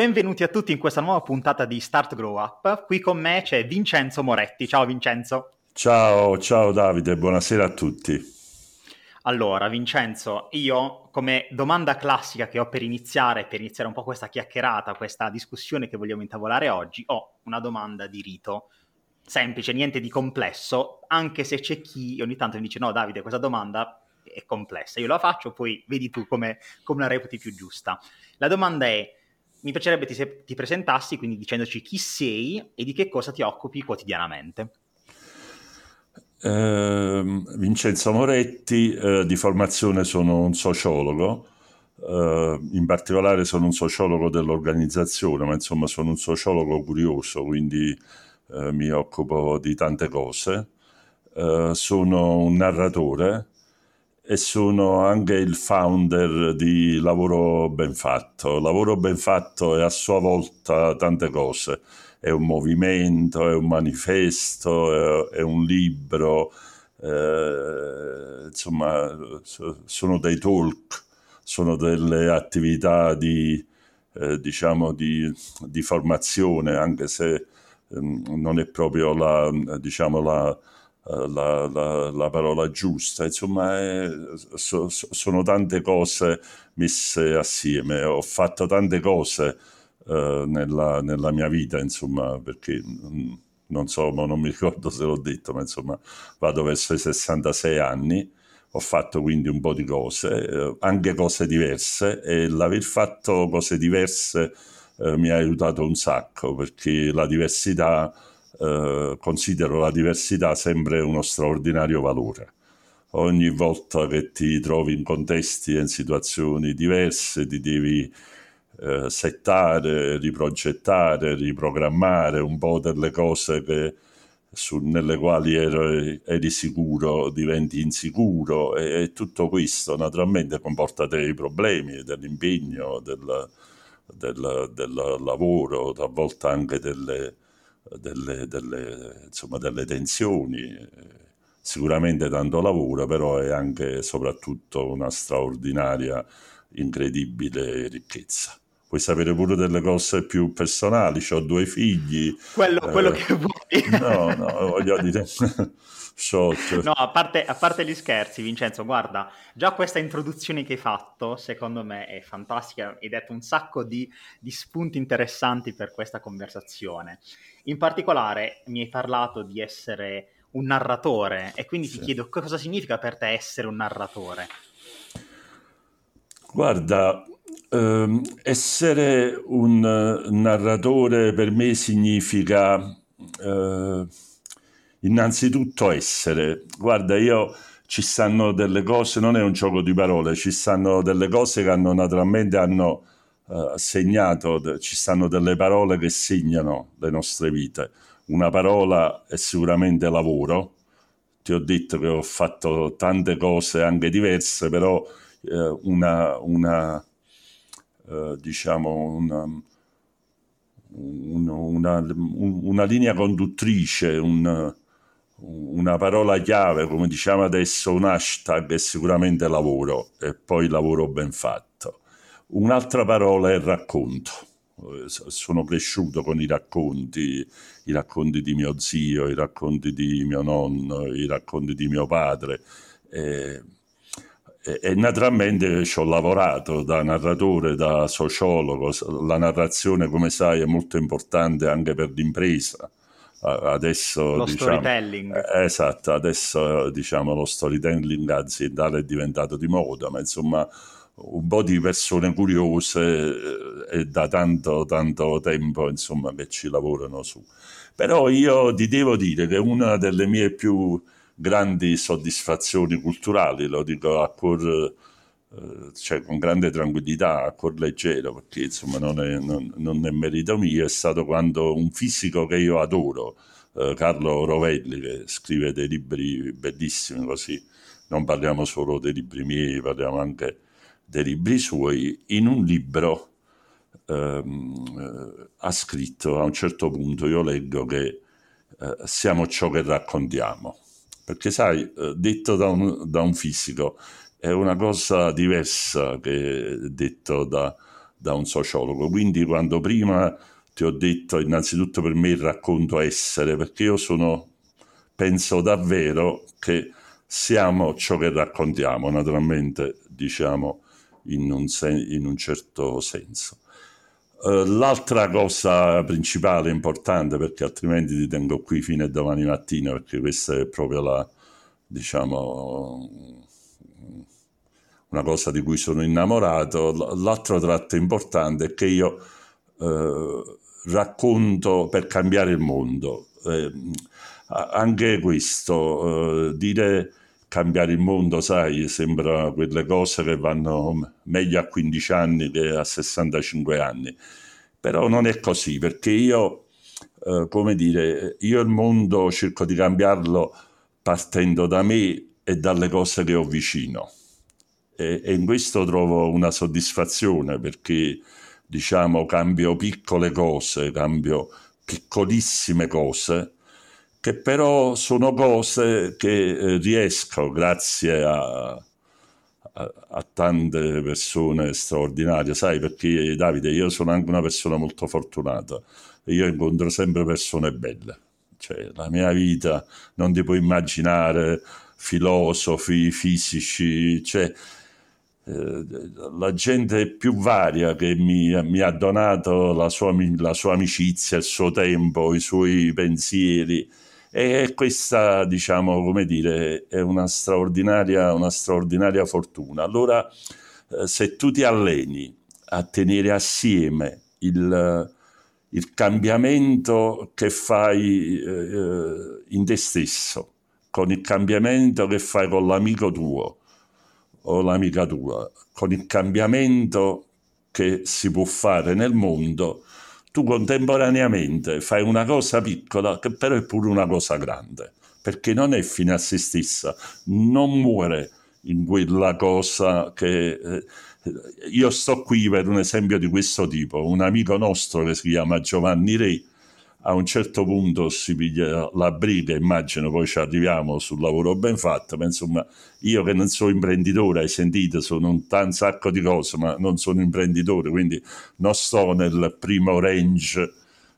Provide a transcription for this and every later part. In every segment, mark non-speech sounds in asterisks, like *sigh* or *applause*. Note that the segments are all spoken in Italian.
Benvenuti a tutti in questa nuova puntata di Start Grow Up. Qui con me c'è Vincenzo Moretti. Ciao Vincenzo. Ciao, ciao Davide, buonasera a tutti. Allora, Vincenzo, io come domanda classica che ho per iniziare, per iniziare un po' questa chiacchierata, questa discussione che vogliamo intavolare oggi, ho una domanda di rito. Semplice, niente di complesso, anche se c'è chi ogni tanto mi dice no Davide, questa domanda è complessa. Io la faccio, poi vedi tu come, come la reputi più giusta. La domanda è mi piacerebbe ti, ti presentassi quindi dicendoci chi sei e di che cosa ti occupi quotidianamente. Uh, Vincenzo Moretti, uh, di formazione sono un sociologo, uh, in particolare sono un sociologo dell'organizzazione, ma insomma sono un sociologo curioso, quindi eh, mi occupo di tante cose. sono un narratore, e sono anche il founder di Lavoro Ben Fatto. Lavoro Ben Fatto è a sua volta tante cose, è un movimento, è un manifesto, è, è un libro, eh, insomma sono dei talk, sono delle attività di, eh, diciamo di, di, formazione, anche se eh, non è proprio la, diciamo la la, la, la, parola giusta, insomma è, so, sono tante cose messe assieme, ho fatto tante cose uh, nella, nella, mia vita, insomma, perché mm, non so, non mi ricordo se l'ho detto, ma insomma vado verso i 66 anni, ho fatto quindi un po' di cose, eh, anche cose diverse e l'aver fatto cose diverse eh, mi ha aiutato un sacco perché la diversità eh, considero la diversità sempre uno straordinario valore. Ogni volta che ti trovi in contesti e in situazioni diverse ti devi eh, settare, riprogettare, riprogrammare un po' delle cose che, su, nelle quali eri, eri, sicuro diventi insicuro e, e, tutto questo naturalmente comporta dei problemi, dell'impegno, del, del, del lavoro, talvolta anche delle, delle, delle, insomma, delle tensioni, sicuramente tanto lavoro, però è anche e soprattutto una straordinaria, incredibile ricchezza. Vuoi sapere pure delle cose più personali? Ho due figli. Quello, eh, quello che vuoi. No, no, voglio dire... *laughs* No, a parte, a parte, gli scherzi, Vincenzo, guarda, già questa introduzione che hai fatto, secondo me, è fantastica. Hai detto un sacco di, di spunti interessanti per questa conversazione. In particolare, mi hai parlato di essere un narratore e quindi sì. ti chiedo cosa significa per te essere un narratore? Guarda, ehm, essere un narratore per me significa... Eh, innanzitutto essere. Guarda, io ci stanno delle cose, non è un gioco di parole, ci stanno delle cose che hanno naturalmente hanno uh, segnato, ci stanno delle parole che segnano le nostre vite. Una parola è sicuramente lavoro. Ti ho detto che ho fatto tante cose anche diverse, però uh, una, una uh, diciamo una, una, una, linea conduttrice, un, una parola chiave, come diciamo adesso, un hashtag è sicuramente lavoro e poi lavoro ben fatto. Un'altra parola è racconto. Sono cresciuto con i racconti, i racconti di mio zio, i racconti di mio nonno, i racconti di mio padre. E, e, e naturalmente ci ho lavorato da narratore, da sociologo. La narrazione, come sai, è molto importante anche per l'impresa adesso lo diciamo, storytelling eh, esatto adesso diciamo lo storytelling aziendale è diventato di moda ma insomma un po' di persone curiose e eh, da tanto tanto tempo insomma che ci lavorano su. Però io ti devo dire che una delle mie più grandi soddisfazioni culturali lo dico a cuor eh, cioè con grande tranquillità, a cuor leggero, perché insomma non è, non, non è merito mio, è stato quando un fisico che io adoro, eh, Carlo Rovelli che scrive dei libri bellissimi così non parliamo solo dei libri miei, parliamo anche dei libri suoi, in un libro ehm, ha scritto a un certo punto, io leggo che eh, siamo ciò che raccontiamo, perché sai, eh, detto da un, da un, fisico è una cosa diversa che detto da, da un sociologo, quindi quando prima ti ho detto innanzitutto per me il racconto essere, perché io sono, penso davvero che siamo ciò che raccontiamo, naturalmente diciamo in un, sen- in un certo senso. Uh, l'altra cosa principale, importante, perché altrimenti ti tengo qui fino a domani mattina, perché questa è proprio la, diciamo, una cosa di cui sono innamorato. L'altro tratto importante è che io uh, racconto per cambiare il mondo. Eh, anche questo, uh, dire cambiare il mondo, sai, sembra quelle cose che vanno meglio a 15 anni che a 65 anni. Però non è così, perché io, eh, come dire, io il mondo cerco di cambiarlo partendo da me e dalle cose che ho vicino. E, e in questo trovo una soddisfazione perché, diciamo, cambio piccole cose, cambio piccolissime cose che però sono cose che eh, riesco grazie a, a, a, tante persone straordinarie, sai perché Davide io sono anche una persona molto fortunata, io incontro sempre persone belle, cioè la mia vita non ti puoi immaginare filosofi, fisici, cioè eh, la gente più varia che mi, mi ha donato la sua, la sua amicizia, il suo tempo, i suoi pensieri, e questa, diciamo, come dire, è una straordinaria, una straordinaria fortuna. Allora, eh, se tu ti alleni a tenere assieme il, il cambiamento che fai eh, in te stesso, con il cambiamento che fai con l'amico tuo o l'amica tua, con il cambiamento che si può fare nel mondo, tu contemporaneamente fai una cosa piccola che però è pure una cosa grande, perché non è fine a se stessa, non muore in quella cosa che... Eh, io sto qui per un esempio di questo tipo, un amico nostro che si chiama Giovanni Re, a un certo punto si piglia la briga, immagino poi ci arriviamo sul lavoro ben fatto, ma insomma io che non sono imprenditore, hai sentito, sono un, un sacco di cose, ma non sono imprenditore, quindi non sto nel primo range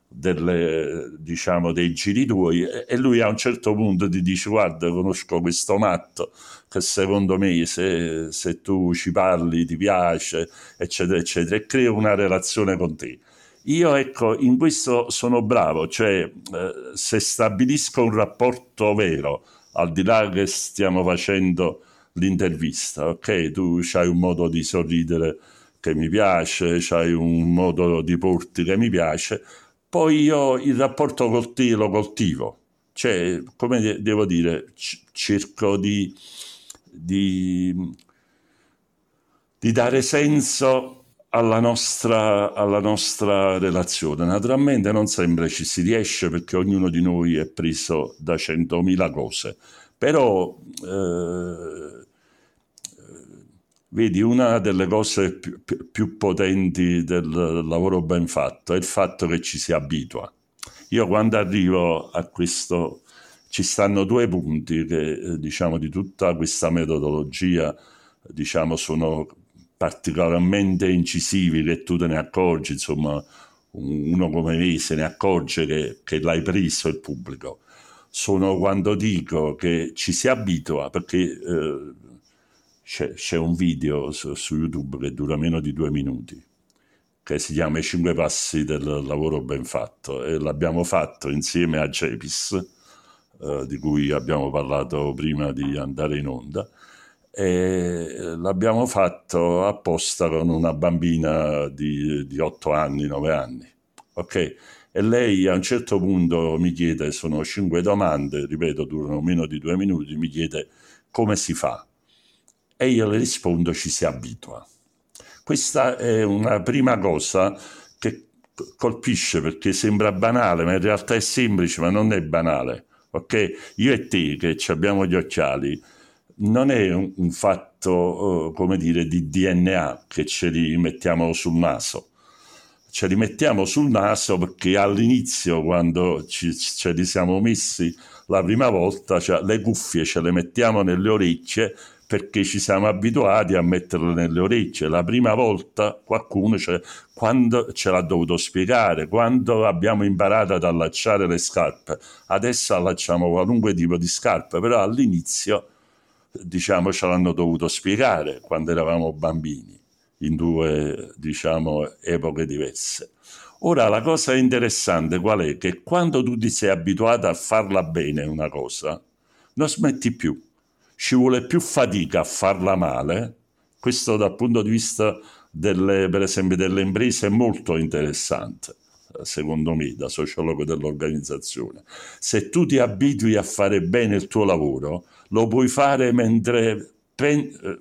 delle, diciamo, dei giri tuoi. E lui a un certo punto ti dice guarda conosco questo matto che secondo me se, se tu ci parli ti piace eccetera eccetera e crea una relazione con te io ecco, in questo sono bravo, cioè eh, se stabilisco un rapporto vero, al di là che stiamo facendo l'intervista, ok? Tu hai un modo di sorridere che mi piace, hai un modo di porti che mi piace, poi io il rapporto con te lo coltivo, cioè, come devo dire, c- cerco di, di, di dare senso alla nostra, alla nostra, relazione. Naturalmente non sempre ci si riesce perché ognuno di noi è preso da centomila cose, però eh, vedi una delle cose più, più, potenti del lavoro ben fatto è il fatto che ci si abitua. Io quando arrivo a questo ci stanno due punti che eh, diciamo di tutta questa metodologia diciamo sono particolarmente incisivi che tu te ne accorgi, insomma, uno come me se ne accorge che, che l'hai preso il pubblico, sono quando dico che ci si abitua, perché eh, c'è, c'è, un video su, su, YouTube che dura meno di due minuti, che si chiama I cinque passi del lavoro ben fatto, e l'abbiamo fatto insieme a Cepis, eh, di cui abbiamo parlato prima di andare in onda, e l'abbiamo fatto apposta con una bambina di, di 8 anni, 9 anni. Ok? E lei a un certo punto mi chiede, sono cinque domande, ripeto, durano meno di due minuti, mi chiede come si fa. E io le rispondo ci si abitua. Questa è una prima cosa che colpisce perché sembra banale, ma in realtà è semplice, ma non è banale. Ok? Io e te che abbiamo gli occhiali, non è un, un fatto, uh, come dire, di DNA che ce li mettiamo sul naso. Ce li mettiamo sul naso perché all'inizio, quando ci, ce li siamo messi la prima volta, cioè, le cuffie ce le mettiamo nelle orecchie perché ci siamo abituati a metterle nelle orecchie. La prima volta qualcuno ce, quando ce l'ha dovuto spiegare, quando abbiamo imparato ad allacciare le scarpe. Adesso allacciamo qualunque tipo di scarpe, però all'inizio diciamo ce l'hanno dovuto spiegare quando eravamo bambini in due diciamo epoche diverse. Ora la cosa interessante qual è? Che quando tu ti sei abituato a farla bene una cosa, non smetti più ci vuole più fatica a farla male. Questo dal punto di vista delle, per esempio delle imprese è molto interessante, secondo me, da sociologo dell'organizzazione. Se tu ti abitui a fare bene il tuo lavoro, lo puoi fare mentre pen- eh,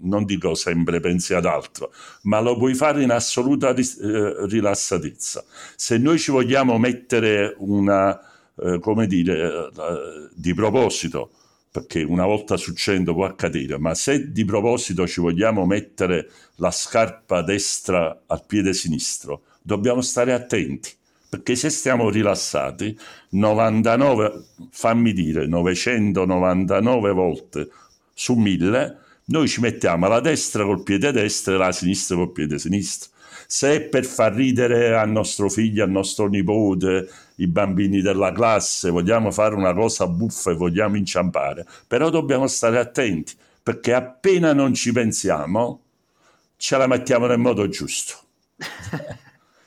non dico sempre pensi ad altro, ma lo puoi fare in assoluta ris- eh, rilassatezza. Se noi ci vogliamo mettere una, eh, come dire, eh, di proposito, perché una volta succedendo può accadere, ma se di proposito ci vogliamo mettere la scarpa destra al piede sinistro, dobbiamo stare attenti, perché se stiamo rilassati, 99, fammi dire, 999 volte su 1000, noi ci mettiamo la destra col piede destro e la sinistra col piede sinistro se è per far ridere al nostro figlio, al nostro nipote, i bambini della classe, vogliamo fare una cosa buffa e vogliamo inciampare, però dobbiamo stare attenti, perché appena non ci pensiamo, ce la mettiamo nel modo giusto. *laughs*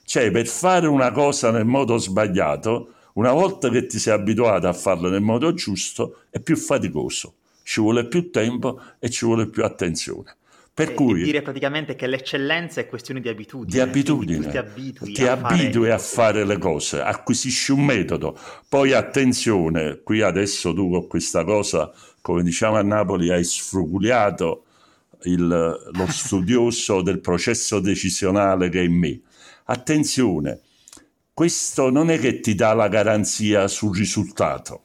cioè, per fare una cosa nel modo sbagliato, una volta che ti sei abituato a farlo nel modo giusto, è più faticoso, ci vuole più tempo e ci vuole più attenzione. Per cui dire praticamente che l'eccellenza è questione di abitudine. Di abitudine. Ti abitui, ti a, abitui fare... a, fare... le cose, acquisisci un metodo. Poi attenzione, qui adesso tu con questa cosa, come diciamo a Napoli, hai sfruguliato il, lo studioso del processo decisionale che è in me. Attenzione, questo non è che ti dà la garanzia sul risultato,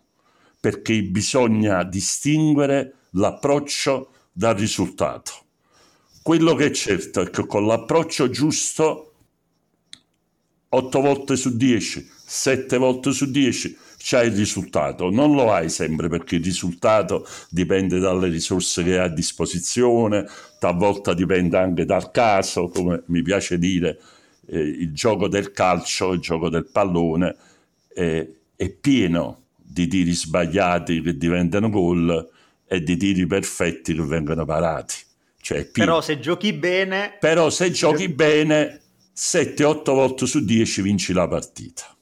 perché bisogna distinguere l'approccio dal risultato quello che è certo è che con l'approccio giusto, 8 volte su 10, 7 volte su 10, c'hai il risultato. Non lo hai sempre perché il risultato dipende dalle risorse che hai a disposizione, talvolta dipende anche dal caso, come mi piace dire, eh, il gioco del calcio, il gioco del pallone è, è pieno di tiri sbagliati che diventano gol e di tiri perfetti che vengono parati. Cioè, però se giochi bene... Però se giochi bene, 7-8 volte su 10 vinci la partita.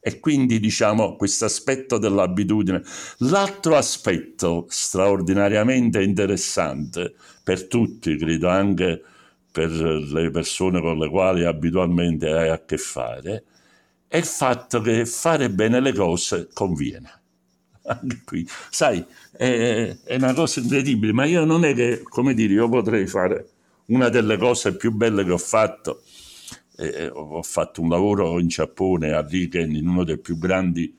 E quindi diciamo questo aspetto dell'abitudine. L'altro aspetto straordinariamente interessante per tutti, credo anche per le persone con le quali abitualmente hai a che fare, è il fatto che fare bene le cose conviene. *laughs* Anche qui, sai, è, è, una cosa incredibile, ma io non è che, come dire, io potrei fare una delle cose più belle che ho fatto. Eh, ho fatto un lavoro in Giappone, a Riken, in uno dei più grandi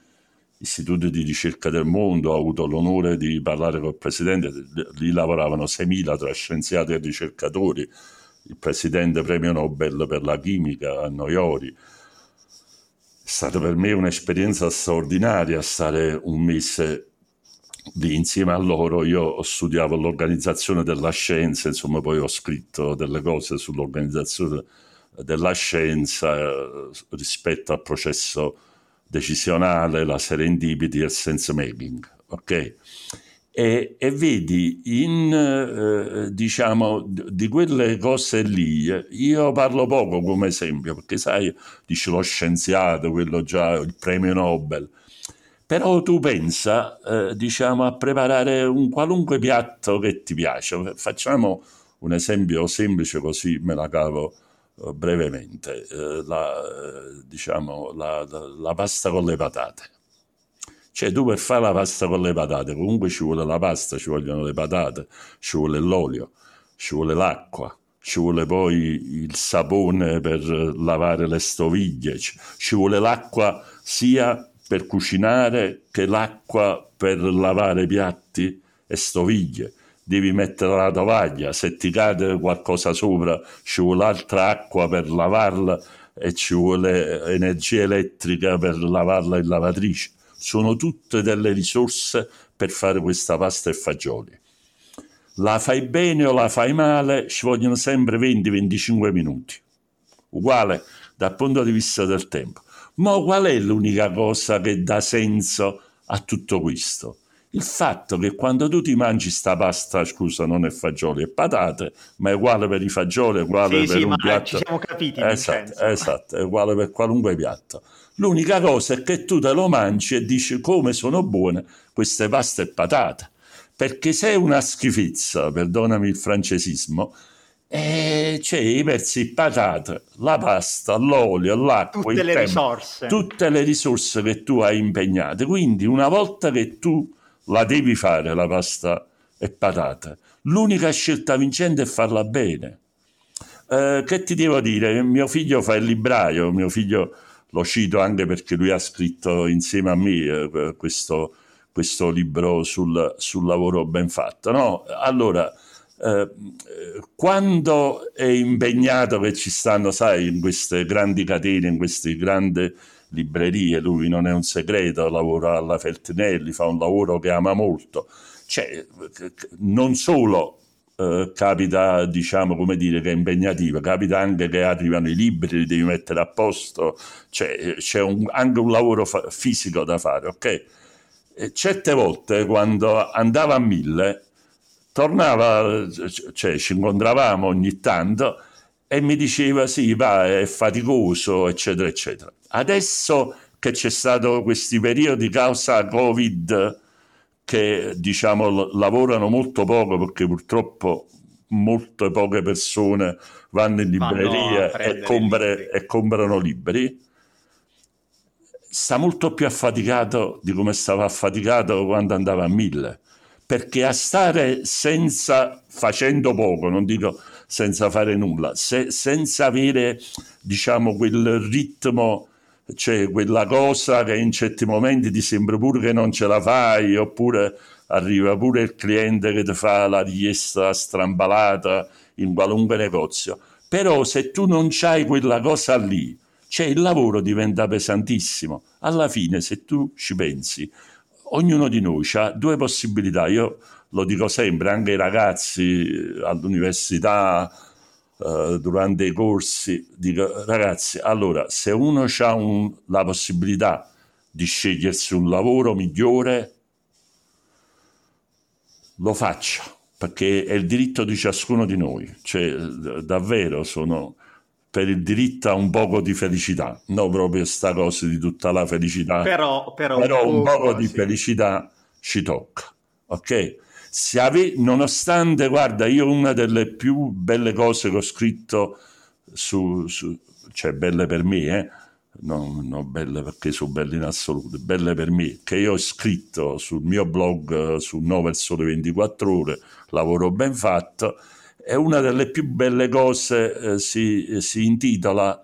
istituti di ricerca del mondo, ho avuto l'onore di parlare col presidente, lì lavoravano 6.000 tra scienziati e ricercatori, il presidente premio Nobel per la chimica a Noiori, è stata per me un'esperienza straordinaria stare un mese lì insieme a loro. Io studiavo l'organizzazione della scienza, insomma, poi ho scritto delle cose sull'organizzazione della scienza eh, rispetto al processo decisionale, la serendipity e il sense making. Ok? E, e, vedi, in, eh, diciamo, di quelle cose lì, io parlo poco come esempio, perché sai, dice lo scienziato, quello già, il premio Nobel, però tu pensa, eh, diciamo, a preparare un qualunque piatto che ti piace. Facciamo un esempio semplice così me la cavo eh, brevemente, eh, la, eh, diciamo, la, la, la pasta con le patate cioè tu per fare la pasta con le patate, comunque ci vuole la pasta, ci vogliono le patate, ci vuole l'olio, ci vuole l'acqua, ci vuole poi il sapone per lavare le stoviglie, ci vuole l'acqua sia per cucinare che l'acqua per lavare piatti e stoviglie. Devi mettere la tovaglia, se ti cade qualcosa sopra ci vuole altra acqua per lavarla e ci vuole energia elettrica per lavarla in lavatrice. Sono tutte delle risorse per fare questa pasta e fagioli la fai bene o la fai male, ci vogliono sempre 20-25 minuti. Uguale dal punto di vista del tempo. Ma qual è l'unica cosa che dà senso a tutto questo? Il fatto che quando tu ti mangi sta pasta, scusa, non è fagioli e patate, ma è uguale per i fagioli, è uguale sì, per sì, un ma piatto. Ci siamo capiti, esatto, esatto, è uguale per qualunque piatto. L'unica cosa è che tu te lo mangi e dici come sono buone queste pasta e patate perché se è una schifezza, perdonami il francesismo, eh, c'è i pezzi di patate, la pasta, l'olio, l'acqua, tutte le tempo, risorse. tutte le risorse che tu hai impegnate. Quindi una volta che tu la devi fare la pasta e patate, l'unica scelta vincente è farla bene. Eh, che ti devo dire? Mio figlio fa il libraio, mio figlio lo cito anche perché lui ha scritto insieme a me eh, questo questo libro sul, sul lavoro ben fatto. No? Allora, eh, quando è impegnato che ci stanno, sai, in queste grandi catene, in queste grandi librerie, lui non è un segreto, lavora alla Feltinelli, fa un lavoro che ama molto. Cioè, non solo eh, capita, diciamo, come dire, che è impegnativo, capita anche che arrivano i libri, li devi mettere a posto, cioè, c'è un, anche un lavoro fa- fisico da fare, ok? E certe volte quando andava a mille, tornava, cioè ci incontravamo ogni tanto e mi diceva sì, va, è faticoso, eccetera, eccetera. Adesso che c'è stato questi periodi causa Covid che diciamo lavorano molto poco perché purtroppo molte poche persone vanno in libreria e, compre, e comprano libri. Sta molto più affaticato di come stava affaticato quando andava a mille perché a stare senza facendo poco non dico senza fare nulla se, senza avere diciamo quel ritmo cioè quella cosa che in certi momenti ti sembra pure che non ce la fai oppure arriva pure il cliente che ti fa la richiesta strambalata in qualunque negozio però se tu non c'hai quella cosa lì cioè il lavoro diventa pesantissimo. Alla fine, se tu ci pensi, ognuno di noi ha due possibilità. Io lo dico sempre, anche ai ragazzi eh, all'università, eh, durante i corsi, dico ragazzi, allora se uno ha un, la possibilità di scegliersi un lavoro migliore, lo faccia, perché è il diritto di ciascuno di noi. Cioè, davvero sono per il diritto a un poco di felicità, non proprio sta cosa di tutta la felicità, però, però, però un, poco, poco di sì. felicità ci tocca, ok? Se ave- nonostante, guarda, io una delle più belle cose che ho scritto su, su cioè belle per me, eh? non, non belle perché sono belle in assoluto, belle per me, che io ho scritto sul mio blog su 9 il sole 24 ore, lavoro ben fatto, e una delle più belle cose eh, si, si intitola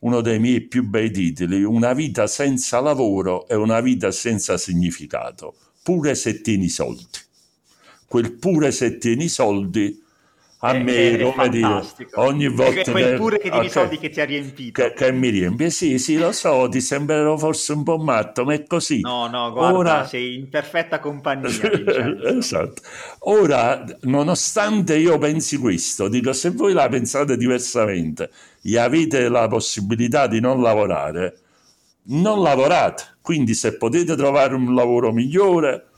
uno dei miei più bei titoli, Una vita senza lavoro e una vita senza significato, pure se tieni soldi. Quel pure se tieni soldi a è, me, è, come dire, ogni volta... Quel pure che tieni okay, soldi che ti ha riempito. Che, che, mi riempie, sì, sì, lo so, ti sembrerò forse un po' matto, ma è così. No, no, guarda, Ora... sei in perfetta compagnia. *laughs* esatto. Ora, nonostante io pensi questo, dico, se voi la pensate diversamente e avete la possibilità di non lavorare, non lavorate. Quindi se potete trovare un lavoro migliore,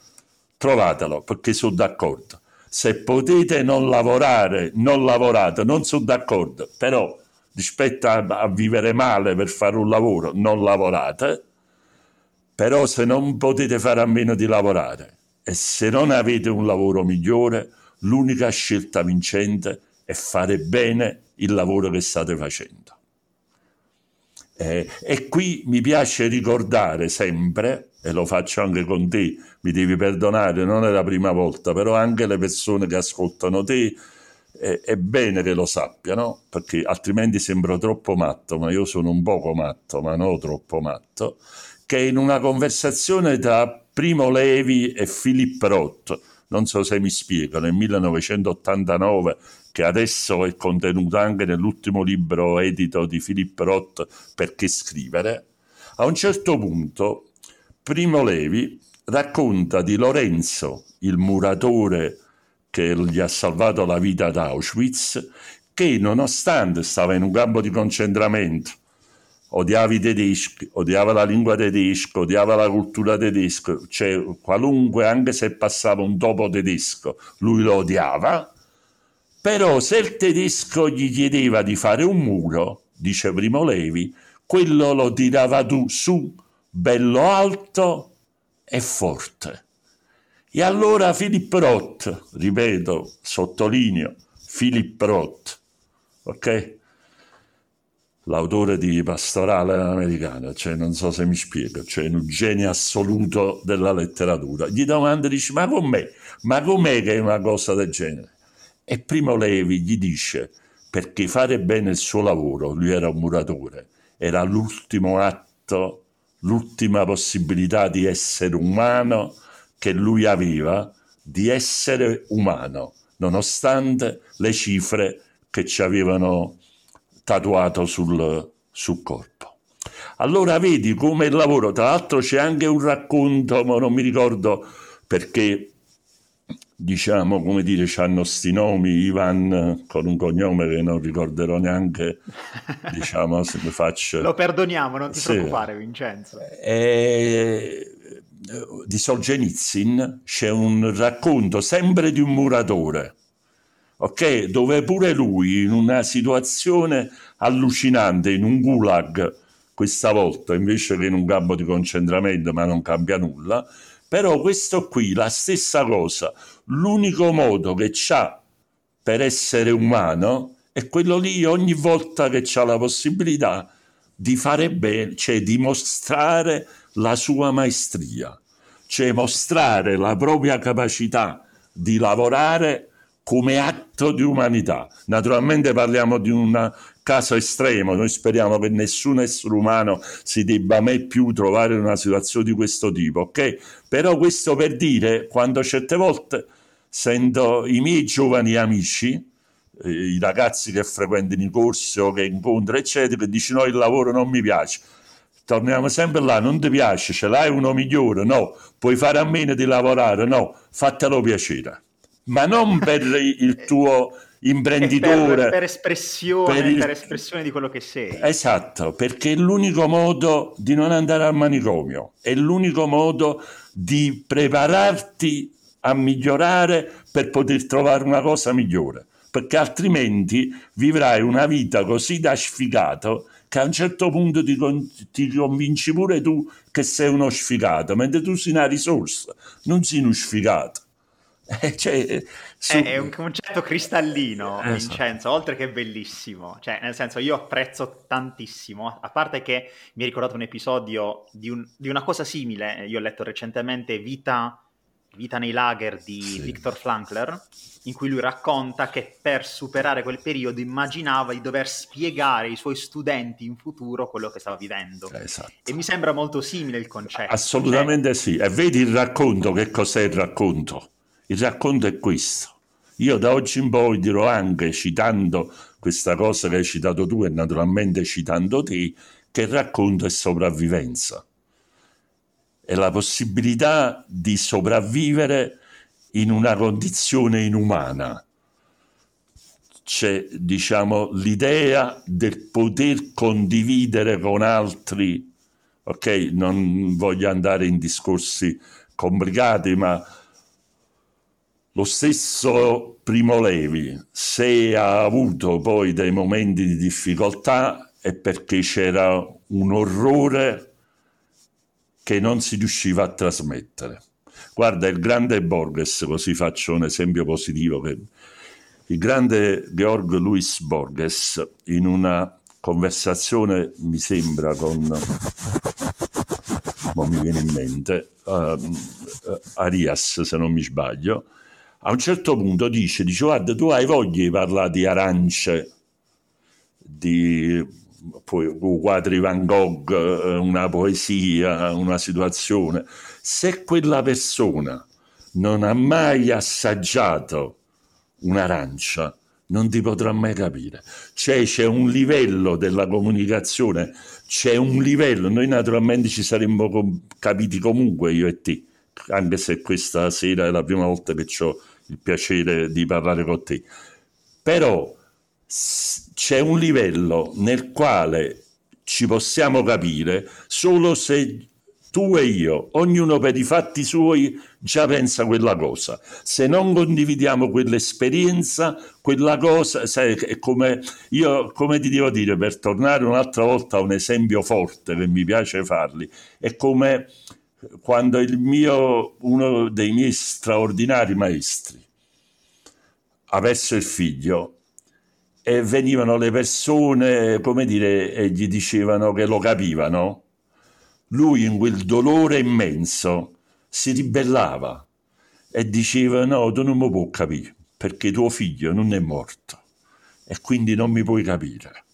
trovatelo, perché sono d'accordo. Se potete non lavorare, non lavorate, non sono d'accordo, però rispetto a, a, vivere male per fare un lavoro, non lavorate, però se non potete fare a meno di lavorare e se non avete un lavoro migliore, l'unica scelta vincente è fare bene il lavoro che state facendo. Eh, e qui mi piace ricordare sempre, e lo faccio anche con te, mi devi perdonare, non è la prima volta, però anche le persone che ascoltano te, è, è bene che lo sappiano, perché altrimenti sembro troppo matto, ma io sono un poco matto, ma non troppo matto, che in una conversazione tra Primo Levi e Philip Roth, non so se mi spiego, nel 1989, che adesso è contenuto anche nell'ultimo libro edito di Philip Roth, Perché scrivere, a un certo punto Primo Levi racconta di Lorenzo, il muratore che gli ha salvato la vita ad Auschwitz, che nonostante stava in un campo di concentramento, odiava i tedeschi, odiava la lingua tedesca, odiava la cultura tedesca, cioè qualunque, anche se passava un topo tedesco, lui lo odiava, però se il tedesco gli chiedeva di fare un muro, dice Primo Levi, quello lo tirava tu su, bello alto e forte. E allora Philip Roth, ripeto, sottolineo, Philip Roth, ok? L'autore di Pastorale americana, cioè non so se mi spiego, cioè un genio assoluto della letteratura. Gli domanda, dice, ma com'è? Ma com'è che è una cosa del genere? E Primo Levi gli dice, perché fare bene il suo lavoro, lui era un muratore, era l'ultimo atto, l'ultima possibilità di essere umano, che lui aveva di essere umano, nonostante le cifre che ci avevano tatuato sul, sul corpo. Allora vedi come il lavoro, tra l'altro c'è anche un racconto, ma non mi ricordo perché diciamo, come dire, hanno sti nomi, Ivan con un cognome che non ricorderò neanche, *laughs* diciamo, se mi faccio... Lo perdoniamo, non ti sì. preoccupare Vincenzo. E di Solzhenitsyn c'è un racconto sempre di un muratore, ok? Dove pure lui, in una situazione allucinante, in un gulag, questa volta invece che in un campo di concentramento, ma non cambia nulla, però questo qui, la stessa cosa, l'unico modo che c'ha per essere umano è quello lì ogni volta che c'ha la possibilità di fare bene, cioè di mostrare la sua maestria, cioè mostrare la propria capacità di lavorare come atto di umanità. Naturalmente parliamo di un caso estremo, noi speriamo che nessun essere umano si debba mai più trovare in una situazione di questo tipo, ok? Però questo per dire, quando certe volte sento i miei giovani amici, eh, i ragazzi che frequentano i corsi o che incontro, eccetera, che dicono no, il lavoro non mi piace. Torniamo sempre là, non ti piace, ce l'hai uno migliore, no, puoi fare a meno di lavorare, no, fatelo piacere, ma non per il tuo imprenditore. Per, per, espressione, per, il... per, espressione, di quello che sei. Esatto, perché è l'unico modo di non andare al manicomio, è l'unico modo di prepararti a migliorare per poter trovare una cosa migliore, perché altrimenti vivrai una vita così da sfigato che a un certo punto ti, ti, convinci pure tu che sei uno sfigato, mentre tu sei una risorsa, non sei uno sfigato. Eh, cioè, su... È un concetto cristallino, eh, Vincenzo, oltre che bellissimo. Cioè, nel senso, io apprezzo tantissimo, a parte che mi ha ricordato un episodio di, un, di una cosa simile, io ho letto recentemente Vita Vita nei lager di sì. Viktor Frankler, in cui lui racconta che per superare quel periodo immaginava di dover spiegare ai suoi studenti in futuro quello che stava vivendo. Esatto. E mi sembra molto simile il concetto. Assolutamente cioè... sì. E vedi il racconto, che cos'è il racconto? Il racconto è questo. Io da oggi in poi dirò anche, citando questa cosa che hai citato tu e naturalmente citando te, che il racconto è sopravvivenza è la possibilità di sopravvivere in una condizione inumana. C'è, diciamo, l'idea del poter condividere con altri, ok? Non voglio andare in discorsi complicati, ma lo stesso Primo Levi, se ha avuto poi dei momenti di difficoltà, è perché c'era un orrore che non si riusciva a trasmettere. Guarda, il grande Borges, così faccio un esempio positivo, che il grande Georg Louis Borges in una conversazione, mi sembra, con, non mi viene in mente, uh, Arias, se non mi sbaglio, a un certo punto dice, dice guarda tu hai voglia di parlare di arance, di poi, quadri Van Gogh, eh, una poesia, una situazione. Se quella persona non ha mai assaggiato un'arancia, non ti potrà mai capire. Cioè, c'è un livello della comunicazione, c'è un livello, noi naturalmente ci saremmo capiti comunque io e te, anche se questa sera è la prima volta che ho il piacere di parlare con te. Però c'è un livello nel quale ci possiamo capire solo se tu e io, ognuno per i fatti suoi, già pensa quella cosa. Se non condividiamo quell'esperienza, quella cosa, sai, è come io, come ti devo dire, per tornare un'altra volta a un esempio forte che mi piace farli, è come quando mio, uno dei miei straordinari maestri perso il figlio e venivano le persone, come dire, e gli dicevano che lo capivano. Lui in quel dolore immenso si ribellava e diceva no, tu non mi puoi capire perché tuo figlio non è morto e quindi non mi puoi capire.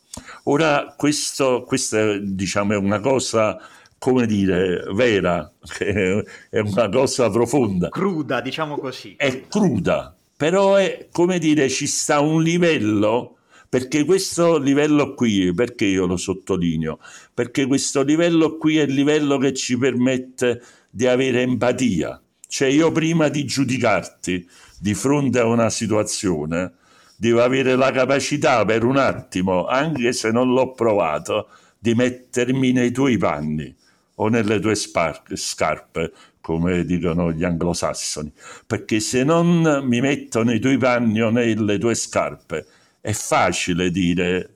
Ora, questo, questa diciamo, è una cosa, come dire, vera, è una cosa profonda. Cruda, diciamo così. È cruda, però è, come dire, ci sta un livello perché questo livello qui, perché io lo sottolineo? Perché questo livello qui è il livello che ci permette di avere empatia. Cioè io prima di giudicarti di fronte a una situazione, devo avere la capacità per un attimo, anche se non l'ho provato, di mettermi nei tuoi panni o nelle tue spar- scarpe, come dicono gli anglosassoni. Perché se non mi metto nei tuoi panni o nelle tue scarpe, è facile dire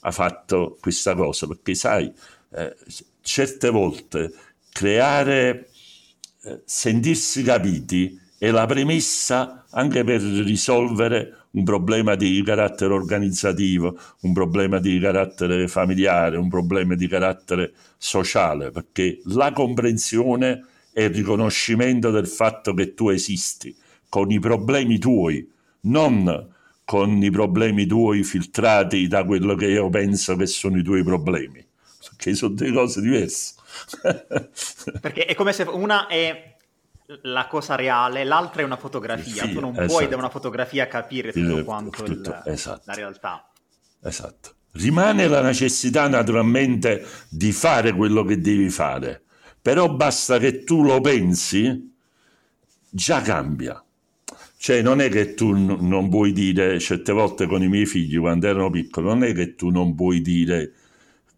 ha fatto questa cosa, perché sai, eh, certe volte creare, eh, sentirsi capiti è la premessa anche per risolvere un problema di carattere organizzativo, un problema di carattere familiare, un problema di carattere sociale, perché la comprensione è il riconoscimento del fatto che tu esisti con i problemi tuoi, non con i problemi tuoi filtrati da quello che io penso che sono i tuoi problemi, perché sono due cose diverse. perché è come se una è la cosa reale, l'altra è una fotografia, tu non esatto. puoi da una fotografia capire tutto il, quanto tutto, il, esatto. la realtà. Esatto. Rimane la necessità naturalmente di fare quello che devi fare, però basta che tu lo pensi, già cambia. Cioè, non è che tu n- non puoi dire, certe volte con i miei figli quando erano piccoli, non è che tu non puoi dire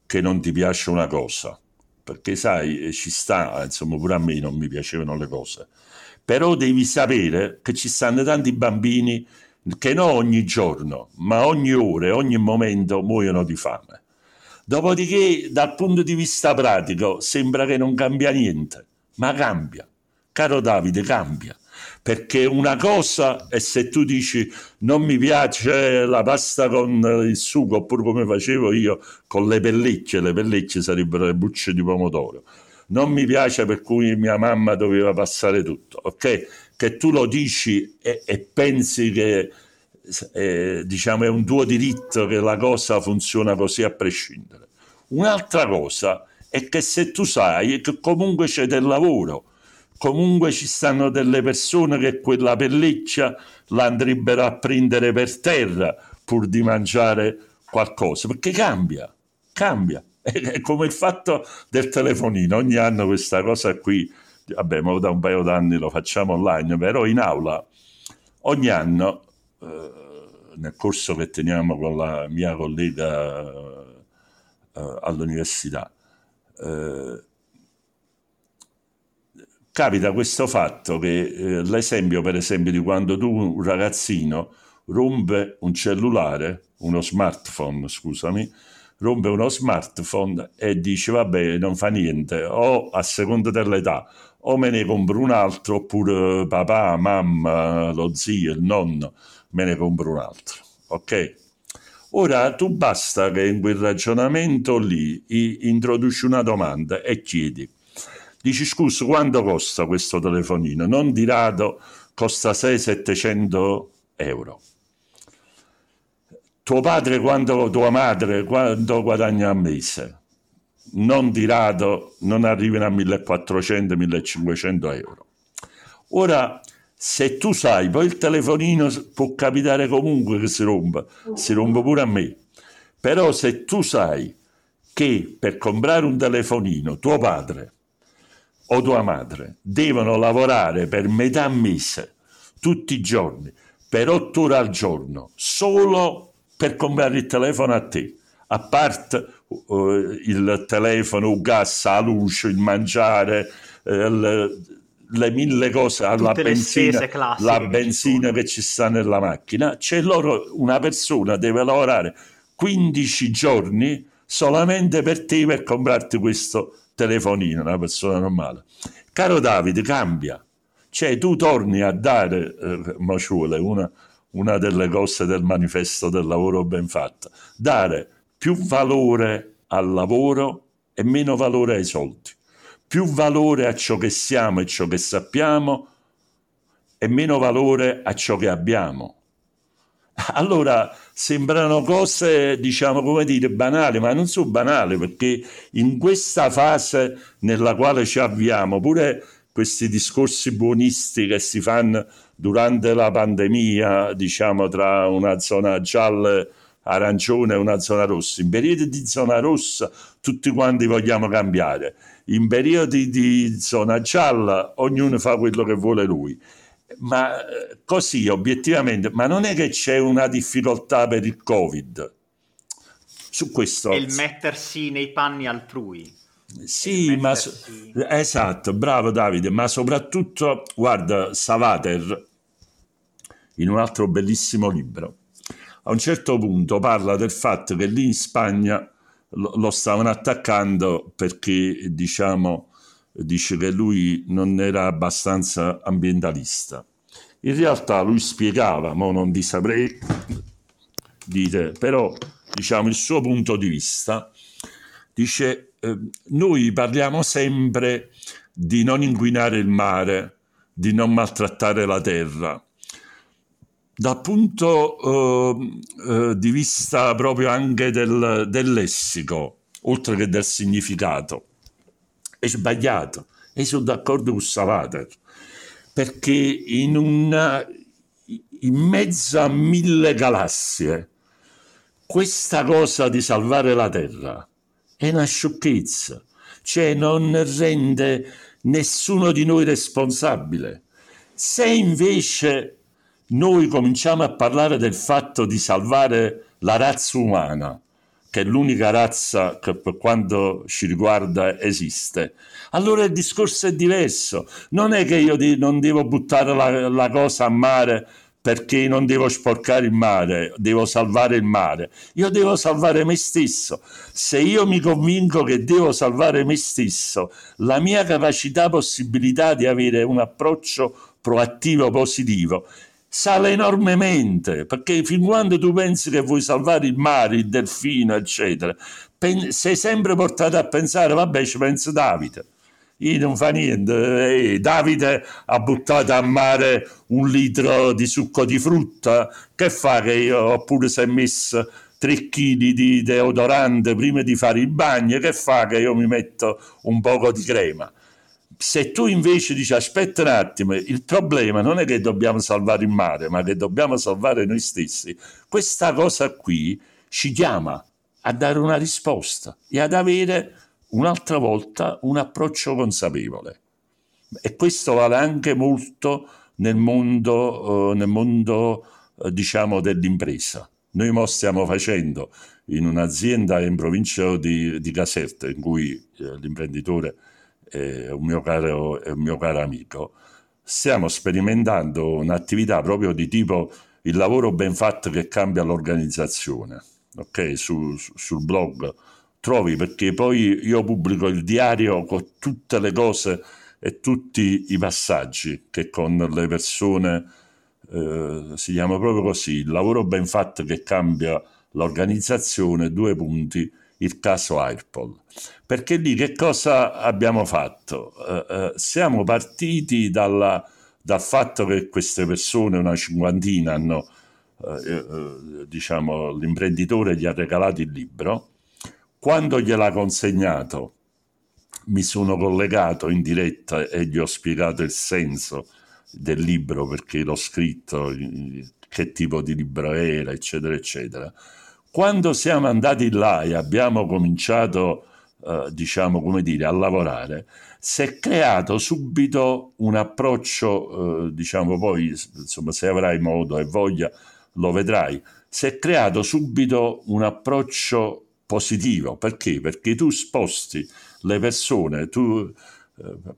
che non ti piace una cosa, perché sai, eh, ci sta, insomma, pure a me non mi piacevano le cose. Però devi sapere che ci stanno tanti bambini che non ogni giorno, ma ogni ora, ogni momento muoiono di fame. Dopodiché, dal punto di vista pratico, sembra che non cambia niente, ma cambia. Caro Davide, cambia perché una cosa è se tu dici non mi piace la pasta con il sugo oppure come facevo io con le pellicce, le pellicce sarebbero le bucce di pomodoro. Non mi piace per cui mia mamma doveva passare tutto, ok? Che tu lo dici e, e pensi che eh, diciamo è un tuo diritto che la cosa funziona così a prescindere. Un'altra cosa è che se tu sai che comunque c'è del lavoro, comunque ci stanno delle persone che quella pelliccia l'andrebbero a prendere per terra pur di mangiare qualcosa, perché cambia, cambia. *laughs* È come il fatto del telefonino, ogni anno questa cosa qui, vabbè, ma da un paio d'anni lo facciamo online, però in aula ogni anno, eh, nel corso che teniamo con la mia collega eh, all'università, eh, capita questo fatto che eh, l'esempio per esempio di quando tu un ragazzino rompe un cellulare, uno smartphone, scusami, rompe uno smartphone e dice vabbè non fa niente, o a seconda dell'età, o me ne compro un altro, oppure papà, mamma, lo zio, il nonno, me ne compro un altro, ok? Ora tu basta che in quel ragionamento lì introduci una domanda e chiedi Dici scusa, quanto costa questo telefonino? Non di rado costa 600-700 euro. Tuo padre quanto, tua madre quanto guadagna a mese? Non di rado non arrivano a 1400-1500 euro. Ora, se tu sai, poi il telefonino può capitare comunque che si rompa, si rompe pure a me. Però se tu sai che per comprare un telefonino tuo padre o tua madre devono lavorare per metà mese tutti i giorni per otto ore al giorno solo per comprare il telefono a te. A parte uh, il telefono, il gas, la luce, il mangiare, uh, le, le, mille cose, la benzina, la benzina che ci sta nella macchina, c'è loro, una persona deve lavorare 15 giorni solamente per te per comprarti questo telefonino, una persona normale. Caro Davide, cambia. Cioè tu torni a dare, eh, Maciuole, una, una delle cose del manifesto del lavoro ben fatto, dare più valore al lavoro e meno valore ai soldi, più valore a ciò che siamo e ciò che sappiamo e meno valore a ciò che abbiamo. Allora sembrano cose, diciamo, come dire, banali, ma non sono banali perché in questa fase nella quale ci avviamo, pure questi discorsi buonisti che si fanno durante la pandemia, diciamo, tra una zona gialla arancione e una zona rossa. In periodi di zona rossa tutti quanti vogliamo cambiare, in periodi di zona gialla ognuno fa quello che vuole lui ma eh, così obiettivamente, ma non è che c'è una difficoltà per il Covid su questo. È il mettersi nei panni altrui. Sì, ma so- esatto, bravo Davide, ma soprattutto, guarda, Savater, in un altro bellissimo libro, a un certo punto parla del fatto che lì in Spagna lo, lo stavano attaccando perché, diciamo, dice che lui non era abbastanza ambientalista. In realtà lui spiegava, ma non vi saprei dire, però diciamo il suo punto di vista, dice eh, noi parliamo sempre di non inquinare il mare, di non maltrattare la terra. Dal punto eh, eh, di vista proprio anche del, del lessico, oltre che del significato, è sbagliato e sono d'accordo con Savater perché in, una, in mezzo a mille galassie questa cosa di salvare la Terra è una sciocchezza, cioè non rende nessuno di noi responsabile. Se invece noi cominciamo a parlare del fatto di salvare la razza umana, che è l'unica razza che per quanto ci riguarda esiste, allora il discorso è diverso. Non è che io non devo buttare la, la cosa a mare perché non devo sporcare il mare, devo salvare il mare. Io devo salvare me stesso. Se io mi convinco che devo salvare me stesso, la mia capacità, possibilità di avere un approccio proattivo, positivo, sale enormemente, perché fin quando tu pensi che vuoi salvare il mare, il delfino, eccetera, sei sempre portato a pensare, vabbè, ci pensa Davide. Io non fa niente, eh, Davide ha buttato a mare un litro di succo di frutta, che fa che io ho pure se messo 3 kg di deodorante prima di fare il bagno, che fa che io mi metto un poco di crema se tu invece dici aspetta un attimo, il problema non è che dobbiamo salvare il mare, ma che dobbiamo salvare noi stessi, questa cosa qui ci chiama a dare una risposta e ad avere un'altra volta un approccio consapevole. E questo vale anche molto nel mondo, eh, nel mondo eh, diciamo, dell'impresa. Noi mo stiamo facendo in un'azienda in provincia di, di Caserta, in cui eh, l'imprenditore eh, un, mio caro, un mio caro amico, stiamo sperimentando un'attività proprio di tipo il lavoro ben fatto che cambia l'organizzazione. Ok, su, su, sul blog. Trovi? Perché poi io pubblico il diario con tutte le cose e tutti i passaggi che con le persone eh, si chiama proprio così, il lavoro ben fatto che cambia l'organizzazione, due punti, il caso Airpol. Perché lì che cosa abbiamo fatto? Eh, eh, siamo partiti dalla, dal fatto che queste persone, una cinquantina, hanno, eh, eh, diciamo, l'imprenditore gli ha regalato il libro. Quando gliel'ha consegnato, mi sono collegato in diretta e gli ho spiegato il senso del libro perché l'ho scritto, che tipo di libro era, eccetera, eccetera. Quando siamo andati là e abbiamo cominciato, eh, diciamo, come dire, a lavorare, si è creato subito un approccio, eh, diciamo, poi, insomma, se avrai modo e voglia, lo vedrai, si è creato subito un approccio positivo. Perché? Perché tu sposti le persone, tu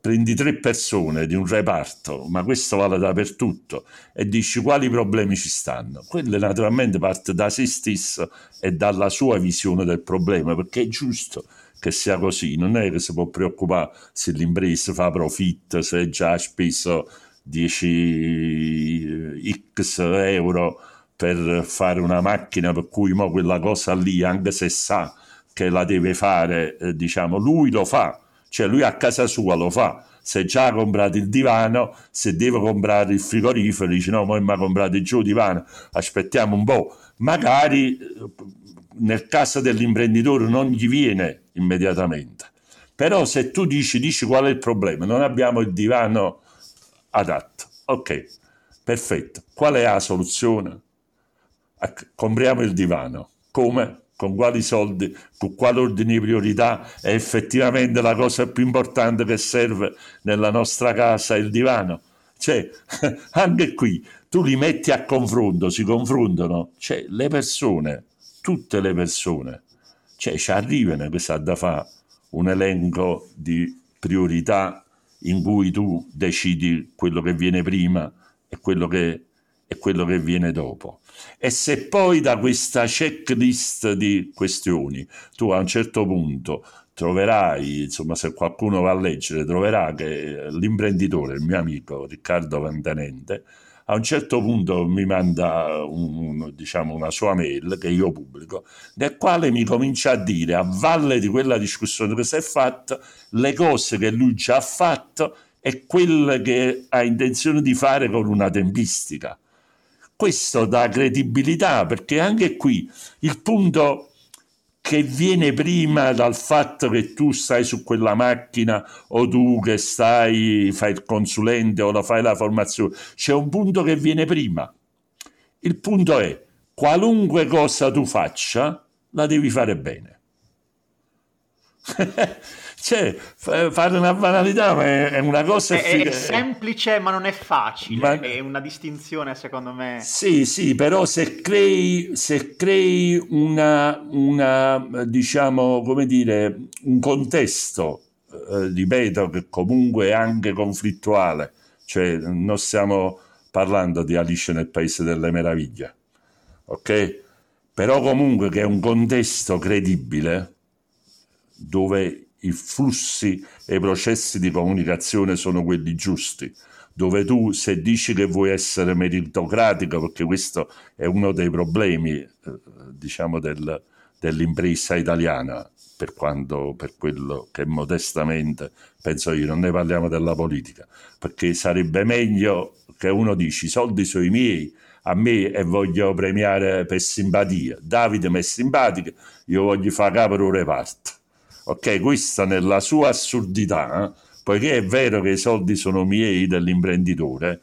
prendi tre persone di un reparto, ma questo vale dappertutto, e dici quali problemi ci stanno. Quello naturalmente parte da se stesso e dalla sua visione del problema, perché è giusto che sia così, non è che si può preoccupare se l'impresa fa profitto, se già ha speso 10x euro per fare una macchina per cui mo quella cosa lì, anche se sa che la deve fare, eh, diciamo, lui lo fa, cioè lui a casa sua lo fa. Se già ha comprato il divano, se deve comprare il frigorifero, dice no, poi mi ha comprato giù il divano, aspettiamo un po'. Magari eh, nel caso dell'imprenditore non gli viene immediatamente. Però se tu dici, dici qual è il problema, non abbiamo il divano adatto. Ok, perfetto. Qual è la soluzione? Compriamo il divano. Come? Con quali soldi, con quale ordine di priorità è effettivamente la cosa più importante che serve nella nostra casa il divano. Cioè, *laughs* anche qui tu li metti a confronto, si confrontano, cioè le persone, tutte le persone, cioè ci arrivano che sa da fare un elenco di priorità in cui tu decidi quello che viene prima e quello che, e quello che viene dopo. E se poi da questa checklist di questioni tu a un certo punto troverai, insomma, se qualcuno va a leggere, troverà che l'imprenditore, il mio amico Riccardo Vantanente, a un certo punto mi manda un, diciamo, una sua mail che io pubblico, nel quale mi comincia a dire, a valle di quella discussione che si è fatta, le cose che lui già ha fatto e quelle che ha intenzione di fare con una tempistica. Questo dà credibilità perché anche qui il punto che viene prima dal fatto che tu stai su quella macchina o tu che stai, fai il consulente o la fai la formazione, c'è un punto che viene prima. Il punto è qualunque cosa tu faccia, la devi fare bene. *laughs* Cioè, fare una banalità ma è una cosa... È, è semplice ma non è facile, ma... è una distinzione secondo me. Sì, sì, però se crei, se crei una, una, diciamo, come dire, un contesto, eh, ripeto, che comunque è anche conflittuale, cioè non stiamo parlando di Alice nel Paese delle Meraviglie, ok? Però comunque che è un contesto credibile dove i flussi e i processi di comunicazione sono quelli giusti, dove tu se dici che vuoi essere meritocratico, perché questo è uno dei problemi, eh, diciamo, del, dell'impresa italiana, per quanto per quello che modestamente penso io, non ne parliamo della politica, perché sarebbe meglio che uno dici i soldi sono i miei, a me e voglio premiare per simpatia, Davide mi è simpatico, io voglio fare capo un reparto Ok, questa nella sua assurdità, eh, poiché è vero che i soldi sono miei dell'imprenditore,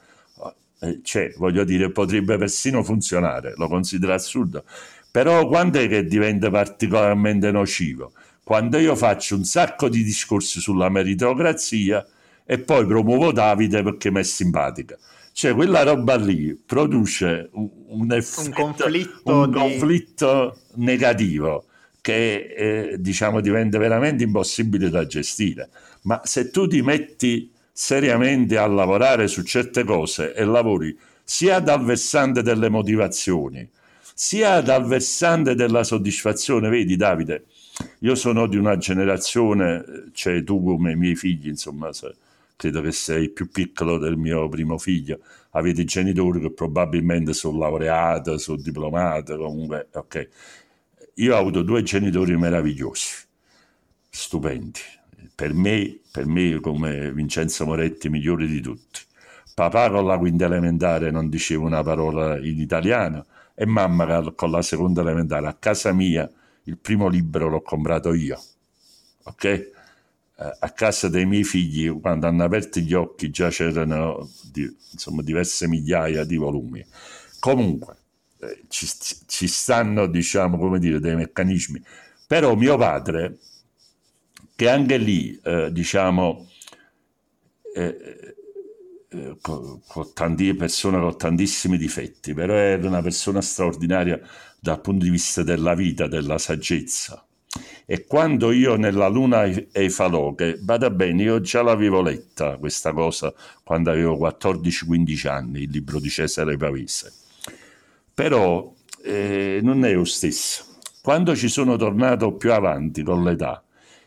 eh, cioè, voglio dire, potrebbe persino funzionare, lo considero assurdo, però quando è che diventa particolarmente nocivo? Quando io faccio un sacco di discorsi sulla meritocrazia e poi promuovo Davide perché mi è simpatica. Cioè, quella roba lì produce un, effetto, un conflitto, un di... conflitto negativo che eh, diciamo diventa veramente impossibile da gestire. Ma se tu ti metti seriamente a lavorare su certe cose e lavori sia dal versante delle motivazioni, sia dal versante della soddisfazione, vedi Davide, io sono di una generazione, cioè tu come i miei figli, insomma, credo che sei più piccolo del mio primo figlio, avete genitori che probabilmente sono laureati, sono diplomati, comunque, ok io ho avuto due genitori meravigliosi, stupendi. Per me, per me come Vincenzo Moretti, migliori di tutti. Papà con la quinta elementare non diceva una parola in italiano e mamma con la seconda elementare. A casa mia il primo libro l'ho comprato io, ok? Eh, a casa dei miei figli, quando hanno aperto gli occhi, già c'erano insomma, diverse migliaia di volumi. Comunque, ci, ci, stanno, diciamo, come dire, dei meccanismi. Però mio padre, che anche lì, eh, diciamo, eh, eh, con, con tante persone con tantissimi difetti, però era una persona straordinaria dal punto di vista della vita, della saggezza. E quando io nella Luna e i falò, che vada bene, io già l'avevo letta questa cosa quando avevo 14-15 anni, il libro di Cesare Pavese. Però eh, non è lo stesso. Quando ci sono tornato più avanti con l'età,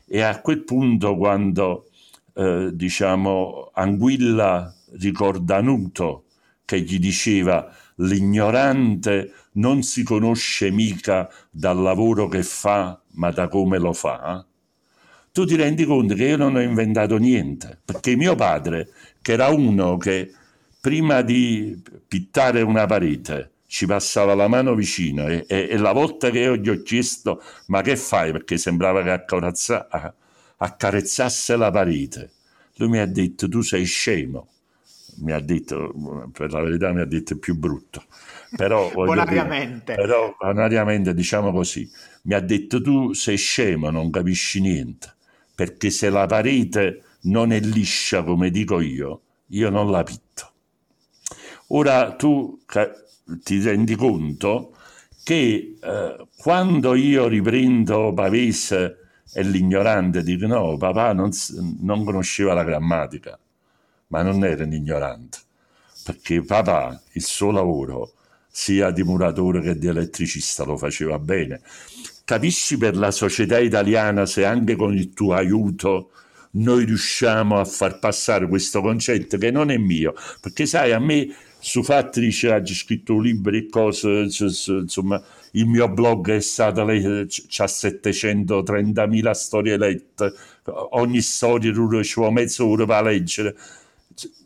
e a quel punto quando, eh, diciamo, Anguilla ricorda Nuto che gli diceva l'ignorante non si conosce mica dal lavoro che fa, ma da come lo fa, tu ti rendi conto che io non ho inventato niente, perché mio padre, che era uno che prima di pittare una parete ci passava la mano vicino e, e, e la volta che io gli ho chiesto ma che fai, perché sembrava che accarezza, accarezzasse la parete, lui mi ha detto tu sei scemo. Mi ha detto, per la verità mi ha detto più brutto, però, *laughs* bonariamente. Dire, però bonariamente diciamo così, mi ha detto tu sei scemo, non capisci niente, perché se la parete non è liscia come dico io, io non la pitto. Ora tu ti rendi conto che eh, quando io riprendo Pavese e l'ignorante dico no, papà non, non conosceva la grammatica ma non era un ignorante, perché papà il suo lavoro, sia di muratore che di elettricista, lo faceva bene. Capisci per la società italiana se anche con il tuo aiuto noi riusciamo a far passare questo concetto che non è mio, perché sai, a me su Fattrice ha scritto un libro e cose, insomma, il mio blog è stato, ha 730.000 storie lette, ogni storia ci vuole mezz'ora per leggere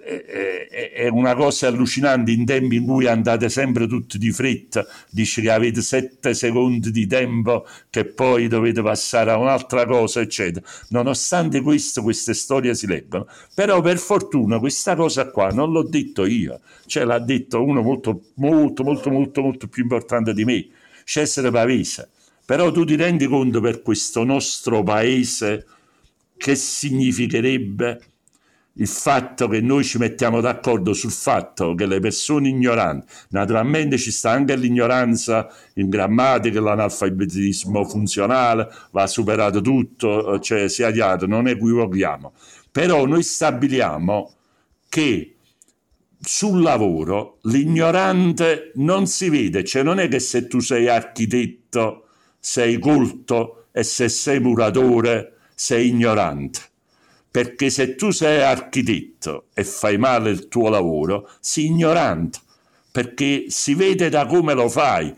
è una cosa allucinante in tempi in cui andate sempre tutti di fretta, dice che avete sette secondi di tempo che poi dovete passare a un'altra cosa, eccetera. Nonostante questo, queste storie si leggono. Però per fortuna questa cosa qua non l'ho detto io, cioè l'ha detto uno molto, molto, molto, molto, molto più importante di me, Cesare Pavese. Però tu ti rendi conto per questo nostro paese che significherebbe il fatto che noi ci mettiamo d'accordo sul fatto che le persone ignoranti, naturalmente ci sta anche l'ignoranza in grammatica, l'analfabetismo funzionale, va superato tutto, cioè sia chiaro, non equivochiamo, però noi stabiliamo che sul lavoro l'ignorante non si vede, cioè non è che se tu sei architetto sei colto e se sei muratore sei ignorante perché se tu sei architetto e fai male il tuo lavoro, sei ignorante, perché si vede da come lo fai.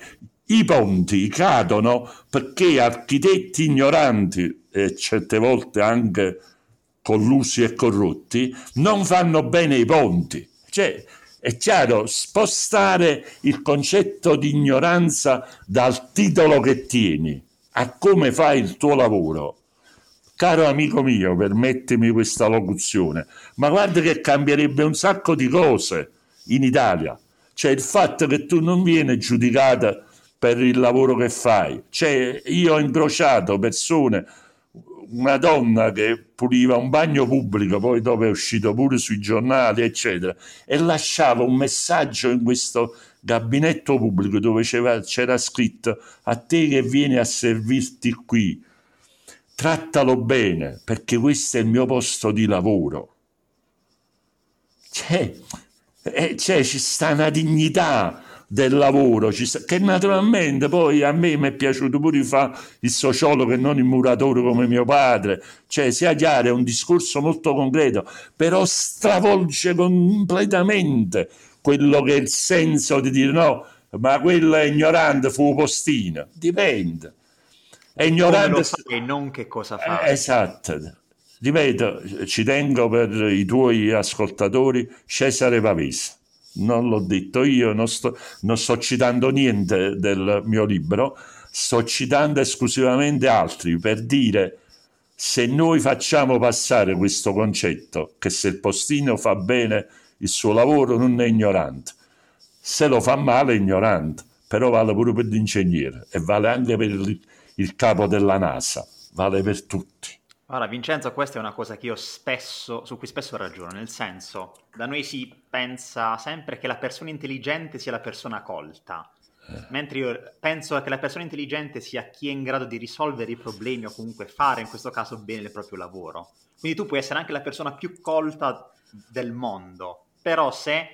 I ponti cadono perché architetti ignoranti e certe volte anche collusi e corrotti non fanno bene i ponti. Cioè, è chiaro, spostare il concetto di ignoranza dal titolo che tieni a come fai il tuo lavoro Caro amico mio, permettimi questa locuzione, ma guarda che cambierebbe un sacco di cose in Italia. Cioè il fatto che tu non vieni giudicata per il lavoro che fai. Cioè, io ho incrociato persone, una donna che puliva un bagno pubblico, poi dopo è uscito pure sui giornali, eccetera, e lasciava un messaggio in questo gabinetto pubblico dove c'era, c'era scritto a te che vieni a servirti qui trattalo bene perché questo è il mio posto di lavoro. C'è, eh, c'è ci sta una dignità del lavoro, sta, che naturalmente poi a me mi è piaciuto pure fare il sociologo e non il muratore come mio padre, cioè sia chiaro, è un discorso molto concreto, però stravolge completamente quello che è il senso di dire no, ma quello è ignorante, fu postino, dipende È ignorante. E non che cosa fa. Eh, esatto. Ripeto, ci tengo per i tuoi ascoltatori, Cesare Pavese. Non l'ho detto io, non sto, non sto citando niente del mio libro, sto citando esclusivamente altri per dire se noi facciamo passare questo concetto che se il postino fa bene il suo lavoro non è ignorante, se lo fa male è ignorante, però vale pure per l'ingegnere e vale anche per il, il capo della NASA, vale per tutti. Allora, Vincenzo, questa è una cosa che io spesso, su cui spesso ragiono, nel senso, da noi si pensa sempre che la persona intelligente sia la persona colta, eh. mentre io penso che la persona intelligente sia chi è in grado di risolvere i problemi o comunque fare, in questo caso, bene il proprio lavoro. Quindi tu puoi essere anche la persona più colta del mondo, però se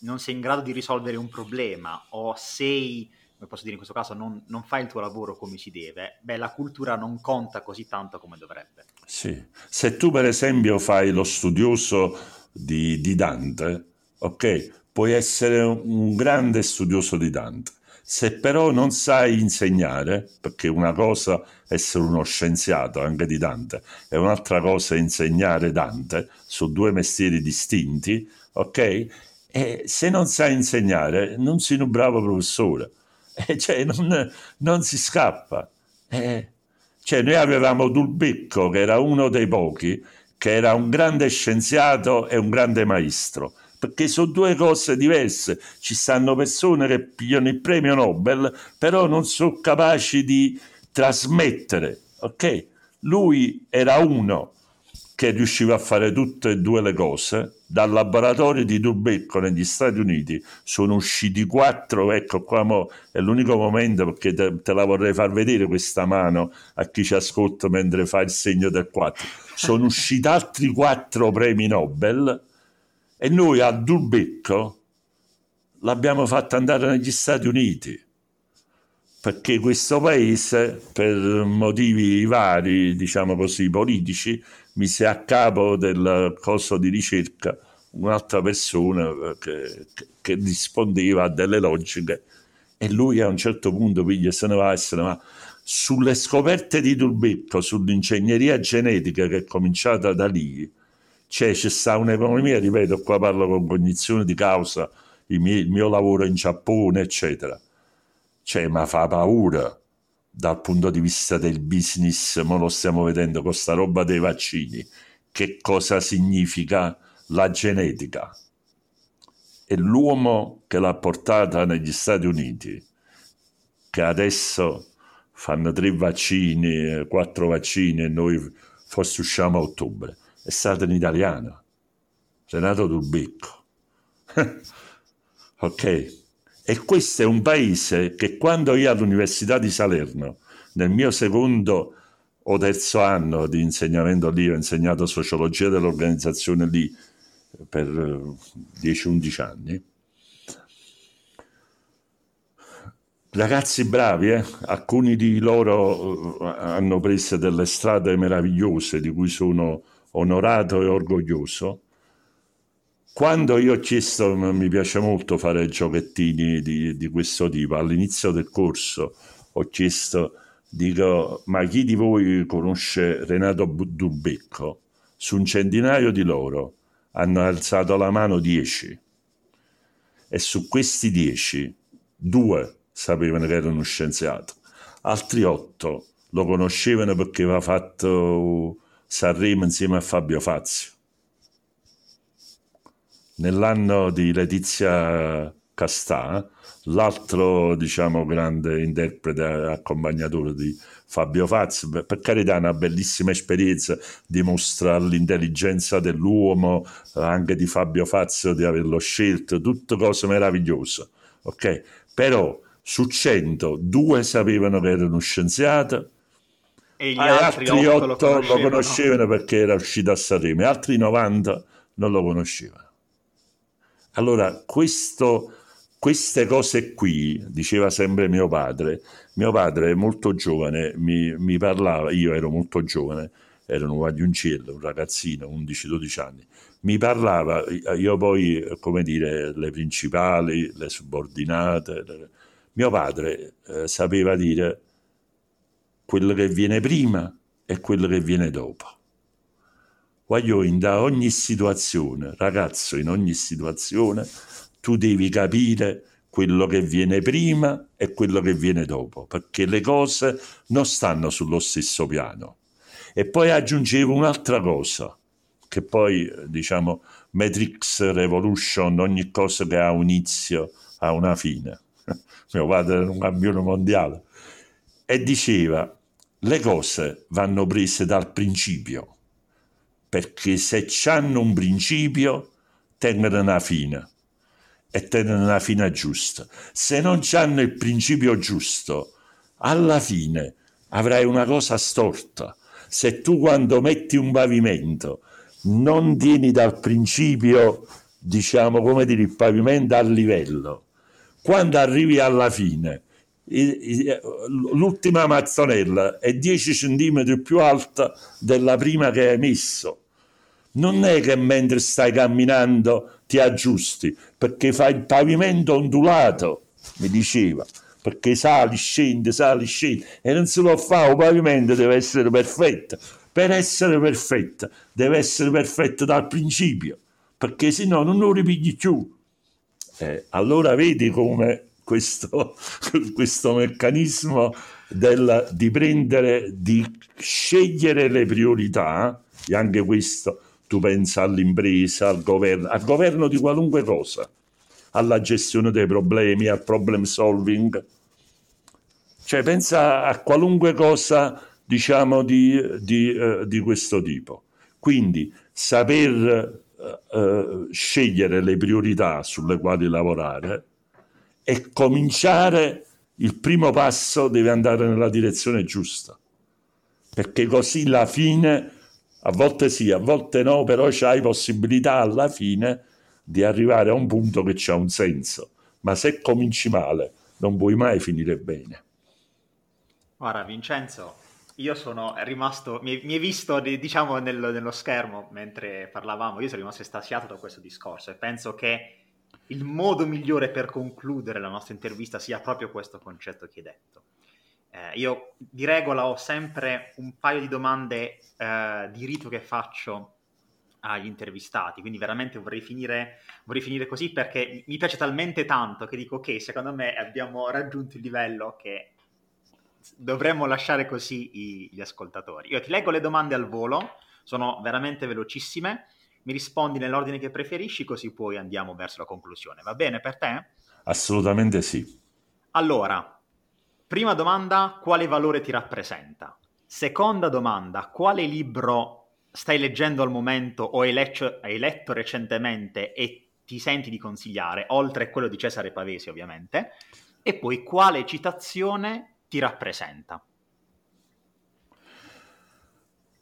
non sei in grado di risolvere un problema o sei come posso dire in questo caso, non, non fai il tuo lavoro come si deve, beh, la cultura non conta così tanto come dovrebbe. Sì, se tu per esempio fai lo studioso di, di Dante, ok, puoi essere un grande studioso di Dante. Se però non sai insegnare, perché una cosa è essere uno scienziato anche di Dante e un'altra cosa è insegnare Dante, su due mestieri distinti, ok? E se non sai insegnare, non sei un bravo professore *laughs* eh, cioè, non, non, si scappa. Eh, cioè, noi avevamo Dulbecco, che era uno dei pochi, che era un grande scienziato e un grande maestro, perché sono due cose diverse. Ci stanno persone che pigliano il premio Nobel, però non sono capaci di trasmettere, ok? Lui era uno che riusciva a fare tutte e due le cose. Dal laboratorio di Dubecco negli Stati Uniti sono usciti quattro, ecco qua mo, è l'unico momento perché te, te, la vorrei far vedere questa mano a chi ci ascolta mentre fa il segno del 4. Sono *laughs* usciti altri quattro premi Nobel e noi a Dubecco l'abbiamo fatto andare negli Stati Uniti perché questo paese, per motivi vari, diciamo così, politici, mise a capo del corso di ricerca un'altra persona che, che, rispondeva a delle logiche e lui a un certo punto piglia se ne va e se ne va. Sulle scoperte di Dulbecco sull'ingegneria genetica che è cominciata da lì cioè c'è sta un'economia ripeto qua parlo con cognizione di causa il mio, il mio lavoro in Giappone eccetera. Cioè ma fa paura dal punto di vista del business, ma lo stiamo vedendo con sta roba dei vaccini, che cosa significa la genetica. E l'uomo che l'ha portata negli Stati Uniti, che adesso fanno tre vaccini, quattro vaccini e noi forse usciamo a ottobre, è stato un italiano, Renato Dubecco. *laughs* ok? E questo è un paese che quando io all'Università di Salerno, nel mio secondo o terzo anno di insegnamento lì, ho insegnato sociologia dell'organizzazione lì per 10-11 anni, ragazzi bravi, eh? alcuni di loro eh, hanno preso delle strade meravigliose di cui sono onorato e orgoglioso quando io ho chiesto, mi piace molto fare giochettini di, di questo tipo, all'inizio del corso ho chiesto, dico, ma chi di voi conosce Renato Dubecco? Su un centinaio di loro hanno alzato la mano dieci e su questi dieci due sapevano che era uno scienziato, altri otto lo conoscevano perché aveva fatto Sanremo insieme a Fabio Fazio nell'anno di Letizia Castà, l'altro diciamo grande interprete accompagnatore di Fabio Fazio, per carità una bellissima esperienza, dimostra l'intelligenza dell'uomo, anche di Fabio Fazio di averlo scelto, tutte cose meravigliose, ok? Però su 100, due sapevano che era uno scienziato, e gli altri, altri 8, lo conoscevano. lo conoscevano perché era uscito a Sanremo, altri 90 non lo conoscevano. Allora, questo, queste cose qui, diceva sempre mio padre, mio padre molto giovane mi, mi parlava, io ero molto giovane, ero un guagliuncello, un ragazzino, 11-12 anni, mi parlava, io poi, come dire, le principali, le subordinate, mio padre eh, sapeva dire quello che viene prima e quello che viene dopo. Voglio in da ogni situazione, ragazzo, in ogni situazione tu devi capire quello che viene prima e quello che viene dopo, perché le cose non stanno sullo stesso piano. E poi aggiungevo un'altra cosa, che poi, diciamo, Matrix Revolution, ogni cosa che ha un inizio ha una fine. *laughs* Mio padre era un campione mondiale. E diceva, le cose vanno prese dal principio perché se hanno un principio tengono una fine e tengono una fine giusta. Se non hanno il principio giusto, alla fine avrai una cosa storta. Se tu quando metti un pavimento non tieni dal principio, diciamo come dire, il pavimento a livello, quando arrivi alla fine, l'ultima mazzonella è 10 cm più alta della prima che hai messo non è che mentre stai camminando ti aggiusti, perché fai il pavimento ondulato, mi diceva, perché sali, scendi, sali, scendi, e non se lo fa, il pavimento deve essere perfetto. Per essere perfetto, deve essere perfetto dal principio, perché se no non lo ripigli più. Eh, allora vedi come questo, *laughs* questo meccanismo del, di prendere, di scegliere le priorità, e anche questo tu pensa all'impresa, al governo, al governo di qualunque cosa, alla gestione dei problemi, al problem solving. Cioè pensa a qualunque cosa, diciamo, di, di, uh, di questo tipo. Quindi saper uh, uh, scegliere le priorità sulle quali lavorare e cominciare, il primo passo deve andare nella direzione giusta, perché così la fine a volte sì, a volte no, però c'hai possibilità alla fine di arrivare a un punto che c'ha un senso. Ma se cominci male, non puoi mai finire bene. Guarda, Vincenzo, io sono rimasto, mi, hai visto diciamo nello, nello, schermo mentre parlavamo, io sono rimasto estasiato da questo discorso e penso che il modo migliore per concludere la nostra intervista sia proprio questo concetto che hai detto. Eh, io di regola ho sempre un paio di domande eh, di rito che faccio agli intervistati, quindi veramente vorrei finire, vorrei finire così perché mi piace talmente tanto che dico ok, secondo me abbiamo raggiunto il livello che dovremmo lasciare così i, gli ascoltatori. Io ti leggo le domande al volo, sono veramente velocissime, mi rispondi nell'ordine che preferisci così poi andiamo verso la conclusione. Va bene per te? Assolutamente sì. Allora, prima domanda, quale valore ti rappresenta? Seconda domanda, quale libro stai leggendo al momento o hai, leccio, hai letto recentemente e ti senti di consigliare, oltre a quello di Cesare Pavesi ovviamente? E poi quale citazione ti rappresenta?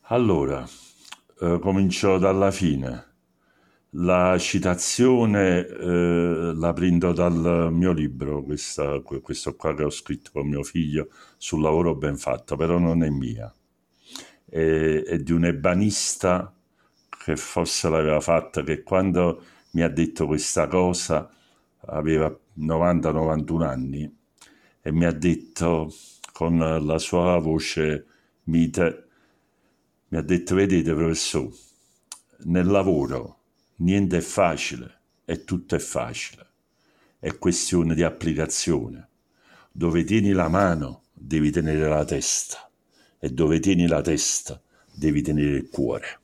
Allora, eh, comincio dalla fine. La citazione eh, la prendo dal mio libro, questa, questo qua che ho scritto con mio figlio sul lavoro ben fatto, però non è mia. È, è di un ebanista che forse l'aveva fatta, che quando mi ha detto questa cosa aveva 90-91 anni e mi ha detto con la sua voce mite, mi ha detto, vedete professore, nel lavoro niente è facile e tutto è facile. È questione di applicazione. Dove tieni la mano devi tenere la testa e dove tieni la testa devi tenere il cuore.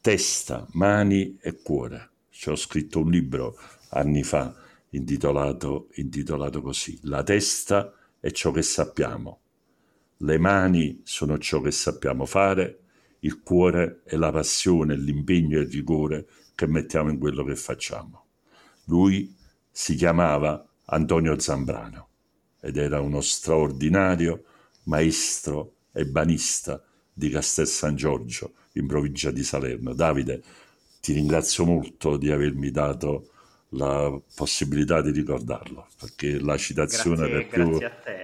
Testa, mani e cuore. Ci ho scritto un libro anni fa intitolato, intitolato così. La testa è ciò che sappiamo. Le mani sono ciò che sappiamo fare il cuore e la passione, l'impegno e il rigore che mettiamo in quello che facciamo. Lui si chiamava Antonio Zambrano ed era uno straordinario maestro e banista di Castel San Giorgio in provincia di Salerno. Davide, ti ringrazio molto di avermi dato la possibilità di ricordarlo, perché la citazione grazie, che più,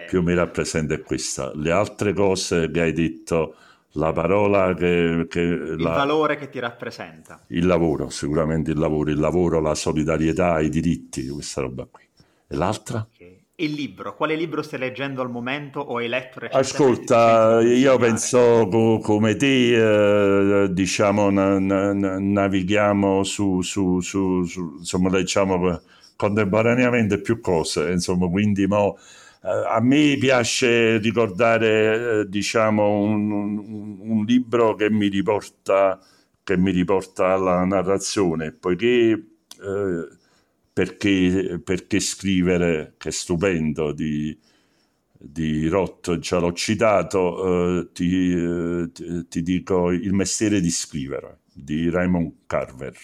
più mi rappresenta è questa. Le altre cose che hai detto la parola che... che il la, valore che ti rappresenta. Il lavoro, sicuramente il lavoro, il lavoro, la solidarietà, i diritti, questa roba qui. E l'altra? Okay. il libro, quale libro stai leggendo al momento o hai letto recentemente? Ascolta, io penso co- come te, eh, diciamo, na- na- navighiamo su, su, su, su, insomma, leggiamo contemporaneamente più cose, insomma, quindi mo, a me piace ricordare, eh, diciamo, un, un, un, libro che mi riporta, che mi riporta alla narrazione, poiché eh, perché, perché scrivere, che è stupendo, di, di Roth, già l'ho citato, eh, ti, eh, ti, dico Il mestiere di scrivere, di Raymond Carver.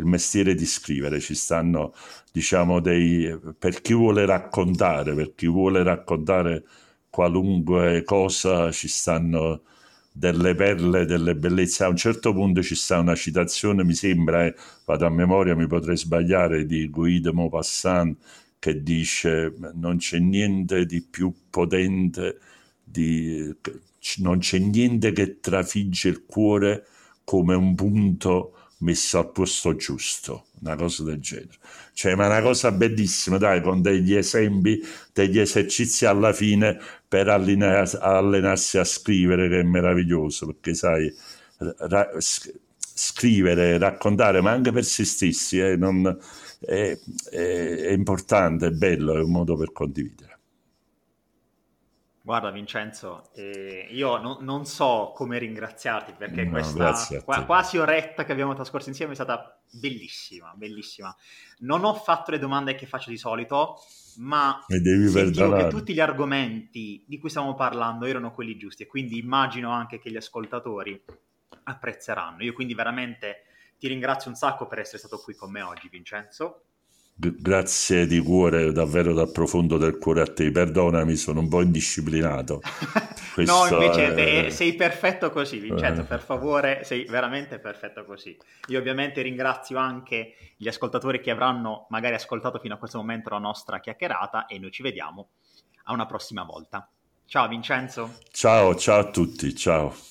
Il mestiere di scrivere, ci stanno, diciamo, dei... per chi vuole raccontare, per chi vuole raccontare qualunque cosa, ci stanno delle perle, delle bellezze. A un certo punto ci sta una citazione, mi sembra, eh, vado a memoria, mi potrei sbagliare, di Guy de Maupassant che dice non c'è niente di più potente, di, non c'è niente che trafigge il cuore come un punto messo al posto giusto, una cosa del genere. Cioè, ma una cosa bellissima, dai, con degli esempi, degli esercizi alla fine per allenarsi, allenarsi a scrivere, che è meraviglioso, perché sai, ra- scrivere, raccontare, ma anche per se stessi, eh, non, è, è, è importante, è bello, è un modo per condividere. Guarda Vincenzo, eh, io no, non so come ringraziarti perché no, questa qua, quasi oretta che abbiamo trascorso insieme è stata bellissima, bellissima. Non ho fatto le domande che faccio di solito, ma sentivo che tutti gli argomenti di cui stiamo parlando erano quelli giusti e quindi immagino anche che gli ascoltatori apprezzeranno. Io quindi veramente ti ringrazio un sacco per essere stato qui con me oggi, Vincenzo grazie di cuore, davvero dal profondo del cuore a te. Perdonami, sono un po' indisciplinato. *laughs* no, invece è... sei perfetto così, Vincenzo, eh. per favore, sei veramente perfetto così. Io ovviamente ringrazio anche gli ascoltatori che avranno magari ascoltato fino a questo momento la nostra chiacchierata e noi ci vediamo a una prossima volta. Ciao Vincenzo. Ciao, ciao a tutti, ciao.